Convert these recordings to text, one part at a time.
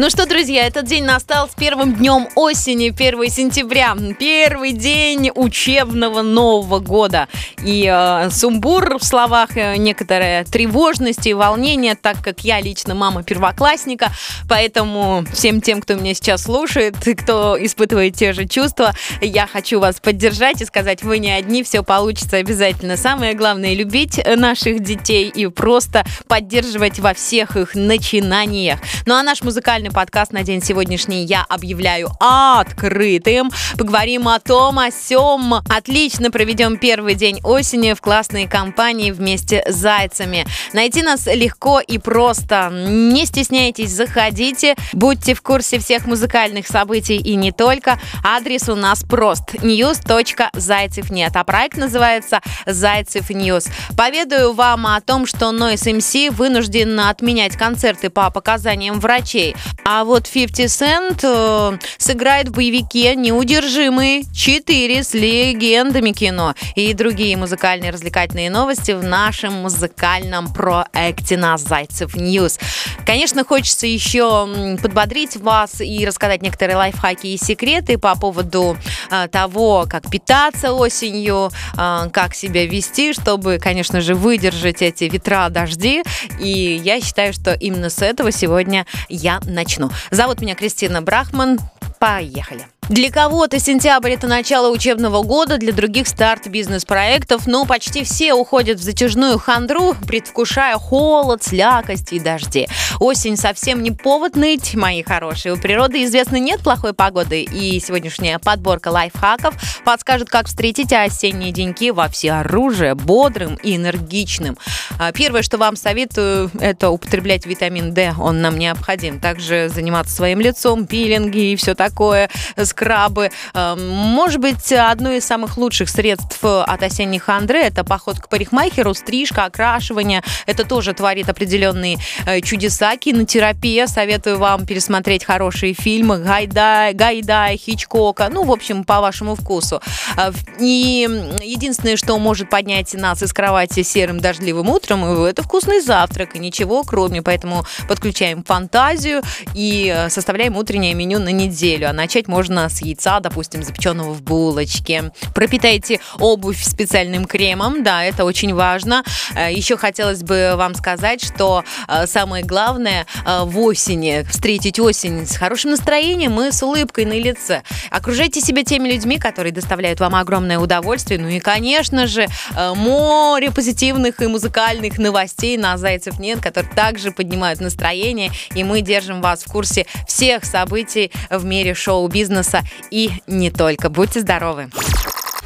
Ну что, друзья, этот день настал с первым днем осени, 1 сентября, первый день учебного Нового года. И э, сумбур в словах, э, некоторая тревожность и волнение, так как я лично мама первоклассника, поэтому всем тем, кто меня сейчас слушает, кто испытывает те же чувства, я хочу вас поддержать и сказать, вы не одни, все получится обязательно. Самое главное, любить наших детей и просто поддерживать во всех их начинаниях. Ну а наш музыкальный музыкальный подкаст на день сегодняшний я объявляю открытым. Поговорим о том, о сем. Отлично проведем первый день осени в классной компании вместе с зайцами. Найти нас легко и просто. Не стесняйтесь, заходите. Будьте в курсе всех музыкальных событий и не только. Адрес у нас прост. news.zaycev.net. А проект называется Зайцев News. Поведаю вам о том, что Noize MC вынужден отменять концерты по показаниям врачей. А вот 50 Cent э, сыграет в боевике «Неудержимые 4» с легендами кино и другие музыкальные развлекательные новости в нашем музыкальном проекте на Зайцев News. Конечно, хочется еще подбодрить вас и рассказать некоторые лайфхаки и секреты по поводу э, того, как питаться осенью, э, как себя вести, чтобы, конечно же, выдержать эти ветра, дожди. И я считаю, что именно с этого сегодня я начну. Зовут меня Кристина Брахман. Поехали. Для кого-то сентябрь – это начало учебного года, для других – старт бизнес-проектов, но почти все уходят в затяжную хандру, предвкушая холод, слякость и дожди. Осень совсем не повод ныть, мои хорошие. У природы, известно, нет плохой погоды, и сегодняшняя подборка лайфхаков подскажет, как встретить осенние деньки во всеоружие, бодрым и энергичным. А, первое, что вам советую, это употреблять витамин D, он нам необходим. Также заниматься своим лицом, пилинги и все такое, скрабы. Эм, может быть, одно из самых лучших средств от осенних хандры – это поход к парикмахеру, стрижка, окрашивание. Это тоже творит определенные э, чудеса. Кинотерапия. Советую вам пересмотреть хорошие фильмы Гайдай, Гайдай, Хичкока. Ну, в общем, по вашему вкусу. Э, и единственное, что может поднять нас из кровати серым дождливым утром, это вкусный завтрак. И ничего кроме. Поэтому подключаем фантазию и э, составляем утреннее меню на неделю. А начать можно с яйца, допустим, запеченного в булочке. Пропитайте обувь специальным кремом, да, это очень важно. Э, Еще хотелось бы вам сказать, что э, самое главное э, в осени, встретить осень с хорошим настроением и с улыбкой на лице. Окружайте себя теми людьми, которые доставляют вам огромное удовольствие. Ну и, конечно же, море позитивных и музыкальных новостей на Zaycev.net, которые также поднимают настроение. И мы держим вас в курсе всех событий в мире шоу-бизнеса бизнеса и не только. Будьте здоровы!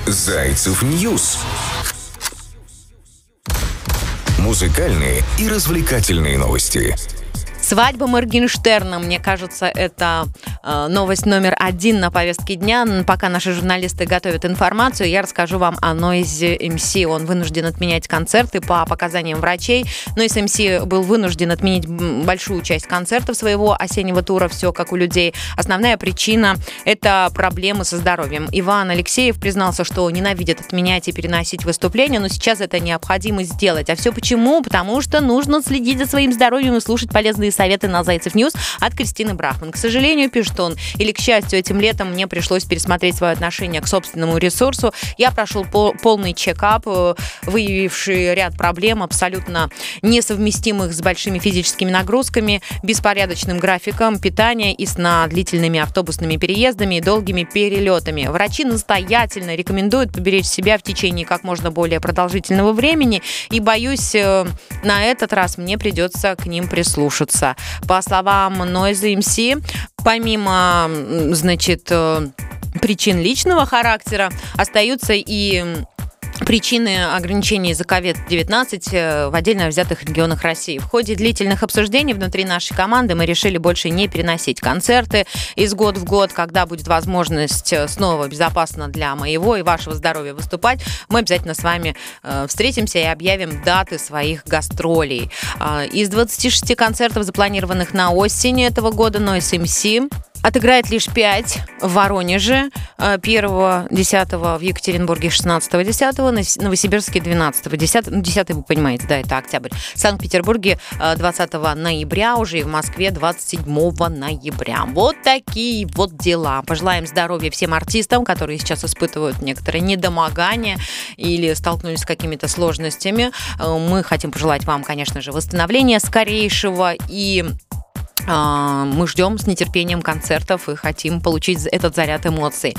Зайцев News. Музыкальные и развлекательные новости. Свадьба Моргенштерна, мне кажется, это э, новость номер один на повестке дня. Пока наши журналисты готовят информацию, я расскажу вам о Noize MC. Он вынужден отменять концерты по показаниям врачей. Noize MC был вынужден отменить большую часть концертов своего осеннего тура. Все как у людей. Основная причина – это проблемы со здоровьем. Иван Алексеев признался, что ненавидит отменять и переносить выступления, но сейчас это необходимо сделать. А все почему? Потому что нужно следить за своим здоровьем и слушать полезные советы на Зайцев News от Кристины Брахман. К сожалению, пишет он, или к счастью, этим летом мне пришлось пересмотреть свое отношение к собственному ресурсу. Я прошел полный чекап, э, выявивший ряд проблем, абсолютно несовместимых с большими физическими нагрузками, беспорядочным графиком питания и сна, длительными автобусными переездами и долгими перелетами. Врачи настоятельно рекомендуют поберечь себя в течение как можно более продолжительного времени, и боюсь, э, на этот раз мне придется к ним прислушаться вопроса. По словам Noise MC, помимо, значит, э, причин личного характера, остаются и причины ограничений из-за COVID-19 э, в отдельно взятых регионах России. В ходе длительных обсуждений внутри нашей команды мы решили больше не переносить концерты из год в год, когда будет возможность э, снова безопасно для моего и вашего здоровья выступать, мы обязательно с вами э, встретимся и объявим даты своих гастролей. Из 26 концертов, запланированных на осень этого года, но SMC отыграет лишь 5 в Воронеже 1 10 в Екатеринбурге 16 10 Новосибирске 12 10 ну 10 вы понимаете, да, это октябрь. В Санкт-Петербурге 20 ноября уже и в Москве 27 ноября. Вот такие вот дела. Пожелаем здоровья всем артистам, которые сейчас испытывают некоторые недомогания или столкнулись с какими-то сложностями. Э, мы хотим пожелать вам, конечно же, восстановления скорейшего и мы ждем с нетерпением концертов и хотим получить этот заряд эмоций.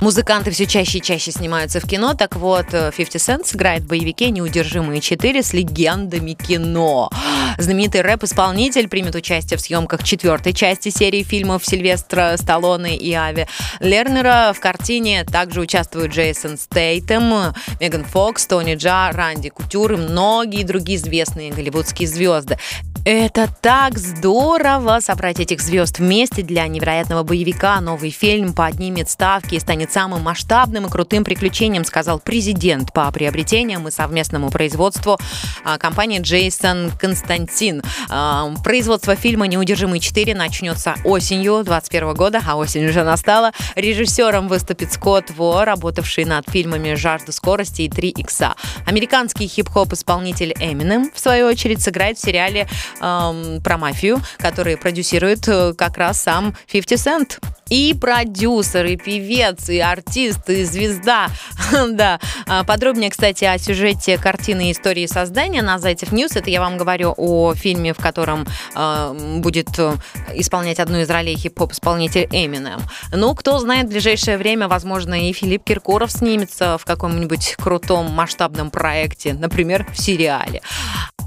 Музыканты все чаще и чаще снимаются в кино. Так вот, 50 Cent сыграет в боевике «Неудержимые 4» с легендами кино. Знаменитый рэп-исполнитель примет участие в съемках четвертой части серии фильмов Сильвестра Сталлоне и Ави Лернера. В картине также участвуют Джейсон Стейтем, Меган Фокс, Тони Джа, Ранди Кутюр и многие другие известные голливудские звезды. Это так здорово собрать этих звезд вместе для невероятного боевика. Новый фильм поднимет ставки и станет самым масштабным и крутым приключением, сказал президент по приобретениям и совместному производству а, компании Джейсон Константин. А, производство фильма «Неудержимый 4» начнется осенью 2021 года, а осень уже настала. Режиссером выступит Скотт Во, работавший над фильмами «Жажда скорости» и «Три икса». Американский хип-хоп-исполнитель Эминем, в свою очередь, сыграет в сериале эм, про мафию, который продюсирует э, как раз сам 50 Cent. И продюсер, и певец, и артист, и звезда. да. А, подробнее, кстати, о сюжете картины и истории создания на Зайцев News. Это я вам говорю о фильме, в котором э, будет исполнять одну из ролей хип-хоп-исполнитель Эминем. Ну, кто знает, в ближайшее время, возможно, и Филипп Киркоров снимется в каком-нибудь крутом масштабном проекте, например, в сериале.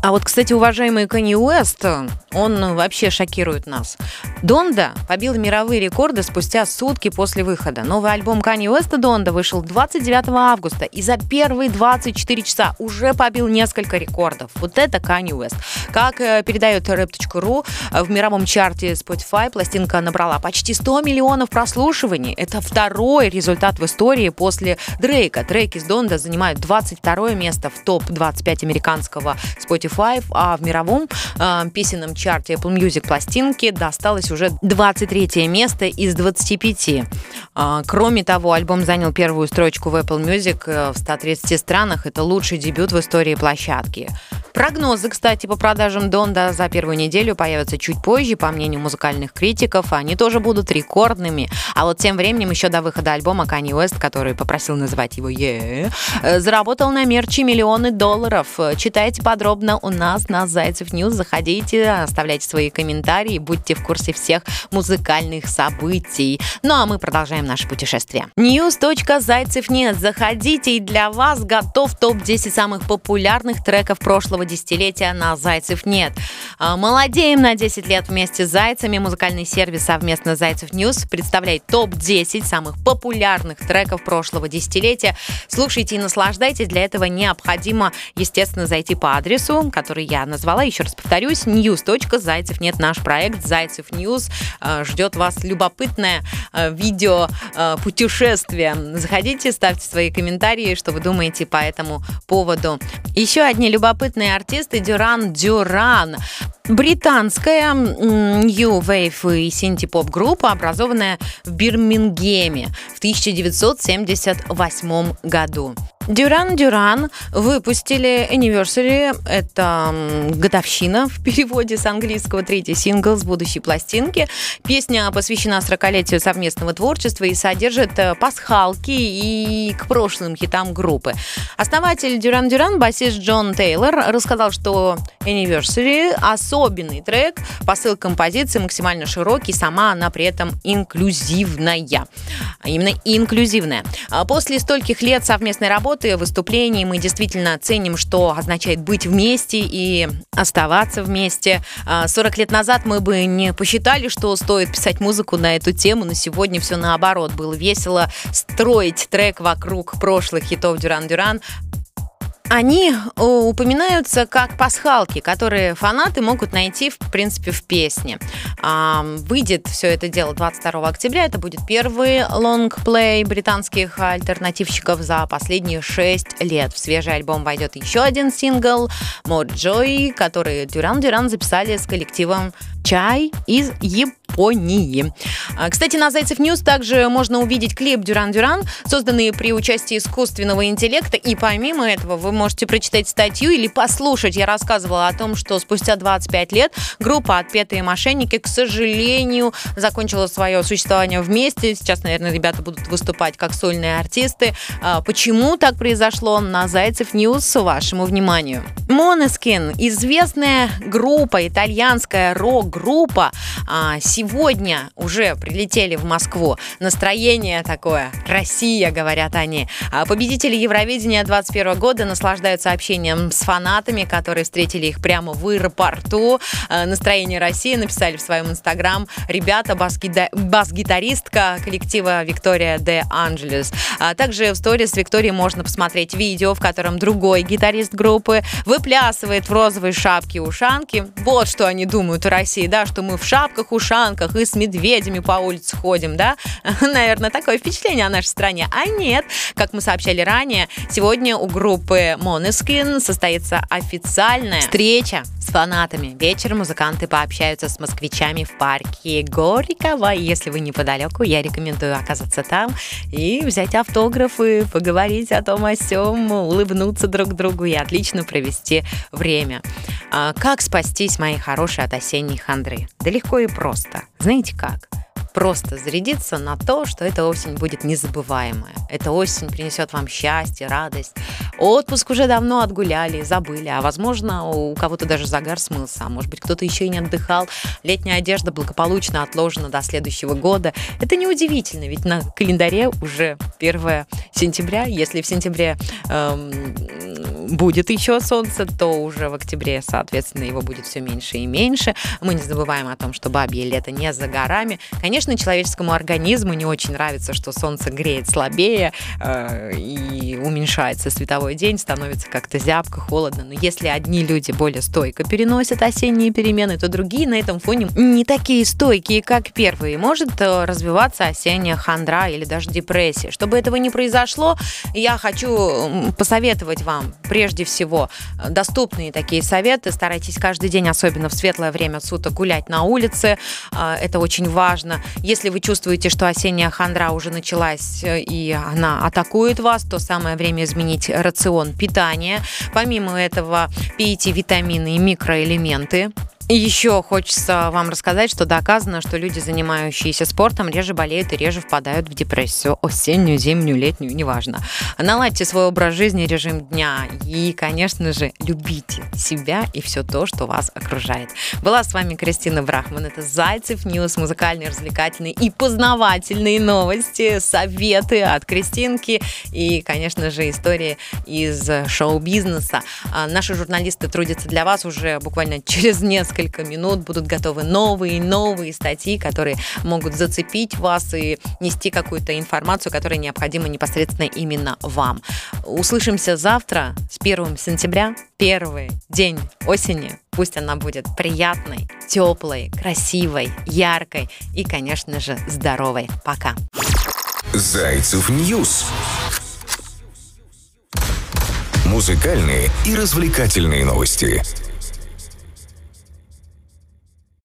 А вот, кстати, уважаемый Канни Уэст, он вообще шокирует нас. Донда побил мировые рекорды спустя сутки после выхода. Новый альбом Канни Уэста Донда вышел 29 августа и за первые 24 часа уже побил несколько рекордов. Вот это Канни Уэст. Как э, передает rap.ru, в мировом чарте Spotify пластинка набрала почти 100 миллионов прослушиваний. Это второй результат в истории после Дрейка. Треки из Донда занимают 22 место в топ-25 американского Spotify 5, а в мировом э, песенном чарте Apple Music пластинки досталось уже 23 место из 25. Э, а, кроме того, альбом занял первую строчку в Apple Music э, в 130 странах. Это лучший дебют в истории площадки. Прогнозы, кстати, по продажам Донда за первую неделю появятся чуть позже, по мнению музыкальных критиков. Они тоже будут рекордными. А вот тем временем еще до выхода альбома Kanye West, который попросил называть его «Yeah», заработал на мерче миллионы долларов. Читайте подробно у нас на Зайцев News. Заходите, оставляйте свои комментарии, будьте в курсе всех музыкальных событий. Ну а мы продолжаем наше путешествие. News.zaycev.net. Заходите, и для вас готов топ-10 самых популярных треков прошлого десятилетия на «Зайцев нет». А, молодеем на 10 лет вместе с «Зайцами». Музыкальный сервис совместно «Зайцев News» представляет топ-10 самых популярных треков прошлого десятилетия. Слушайте и наслаждайтесь. Для этого необходимо, естественно, зайти по адресу, который я назвала. Еще раз повторюсь, news.zaycev.net. Наш проект «Зайцев News» а, ждет вас любопытное а, видео путешествие. Заходите, ставьте свои комментарии, что вы думаете по этому поводу. Еще одни любопытные артисты Duran Duran. Британская New Wave и синти-поп группа, образованная в Бирмингеме в 1978 году. Дюран Дюран выпустили Anniversary, это годовщина в переводе с английского, третий сингл с будущей пластинки. Песня посвящена 40-летию совместного творчества и содержит э, пасхалки и к прошлым хитам группы. Основатель Дюран Дюран, басист Джон Тейлор, рассказал, что Anniversary особенный трек, посыл композиции максимально широкий, сама она при этом инклюзивная. Именно инклюзивная. А после стольких лет совместной работы работы, выступлений. Мы действительно ценим, что означает быть вместе и оставаться вместе. 40 а, лет назад мы бы не посчитали, что стоит писать музыку на эту тему, но сегодня все наоборот. Было весело строить трек вокруг прошлых хитов Дюран Дюран, они э, упоминаются как пасхалки, которые фанаты могут найти, в принципе, в песне. Выйдет все это дело 22 октября. Это будет первый лонгплей британских альтернативщиков за последние 6 лет. В свежий альбом войдет еще один сингл «More Joy», который Duran Duran записали с коллективом «CHAI» из Японии. Японии. А, кстати, на Зайцев News также можно увидеть клип «Duran Duran», созданный при участии искусственного интеллекта. И помимо этого вы можете прочитать статью или послушать. Я рассказывала о том, что спустя 25 лет группа «Отпетые мошенники», к сожалению, закончила свое существование вместе. Сейчас, наверное, ребята будут выступать как сольные артисты. А, почему так произошло? На Зайцев News вашему вниманию. Måneskin, известная группа, итальянская рок-группа, а, сегодня уже прилетели в Москву. Настроение такое, Россия, говорят они. А победители Евровидения 2021 года наслаждаются общением с фанатами, которые встретили их прямо в аэропорту. А, настроение России написали в своем инстаграм ребята, бас-гитаристка коллектива Виктория де Анджелес. Также в сторис Виктории можно посмотреть видео, в котором другой гитарист группы выплясывает в розовой шапке-ушанке. Вот что они думают о России, да, что мы в шапках-ушанках и с медведями по улице ходим, да? Наверное, такое впечатление о нашей стране. А нет, как мы сообщали ранее, сегодня у группы Måneskin состоится официальная встреча с фанатами. Вечером музыканты пообщаются с москвичами в парке Горького. Если вы неподалеку, я рекомендую оказаться там и взять автографы, поговорить о том о сём, улыбнуться друг другу и отлично провести время. А как спастись, мои хорошие, от осенней хандры? Да легко и просто. Знаете как? просто зарядиться на то, что эта осень будет незабываемая. Эта осень принесет вам счастье, радость. Отпуск уже давно отгуляли, забыли, а возможно, у кого-то даже загар смылся, а может быть, кто-то еще и не отдыхал. Летняя одежда благополучно отложена до следующего года. Это неудивительно, ведь на календаре уже 1 сентября. Если в сентябре эм, будет еще солнце, то уже в октябре, соответственно, его будет все меньше и меньше. Мы не забываем о том, что бабье лето не за горами. Конечно, человеческому организму не очень нравится, что солнце греет слабее э, и уменьшается световой день, становится как-то зябко, холодно. Но если одни люди более стойко переносят осенние перемены, то другие на этом фоне не такие стойкие, как первые. Может э, развиваться осенняя хандра или даже депрессия. Чтобы этого не произошло, я хочу посоветовать вам прежде всего э, доступные такие советы. Старайтесь каждый день, особенно в светлое время суток, гулять на улице. Э, это очень важно. Если вы чувствуете, что осенняя хандра уже началась и она атакует вас, то самое время изменить рацион питания. Помимо этого, пейте витамины и микроэлементы. Еще хочется вам рассказать, что доказано, что люди, занимающиеся спортом, реже болеют и реже впадают в депрессию. Осеннюю, зимнюю, летнюю, неважно. Наладьте свой образ жизни, режим дня. И, конечно же, любите себя и все то, что вас окружает. Была с вами Кристина Брахман. Это Зайцев News, музыкальные, развлекательные и познавательные новости, советы от Кристинки и, конечно же, истории из шоу-бизнеса. А наши журналисты трудятся для вас уже буквально через несколько несколько минут будут готовы новые и новые статьи, которые могут зацепить вас и нести какую-то информацию, которая необходима непосредственно именно вам. Услышимся завтра с 1 сентября, первый день осени. Пусть она будет приятной, теплой, красивой, яркой и, конечно же, здоровой. Пока. Зайцев News. Музыкальные и развлекательные новости.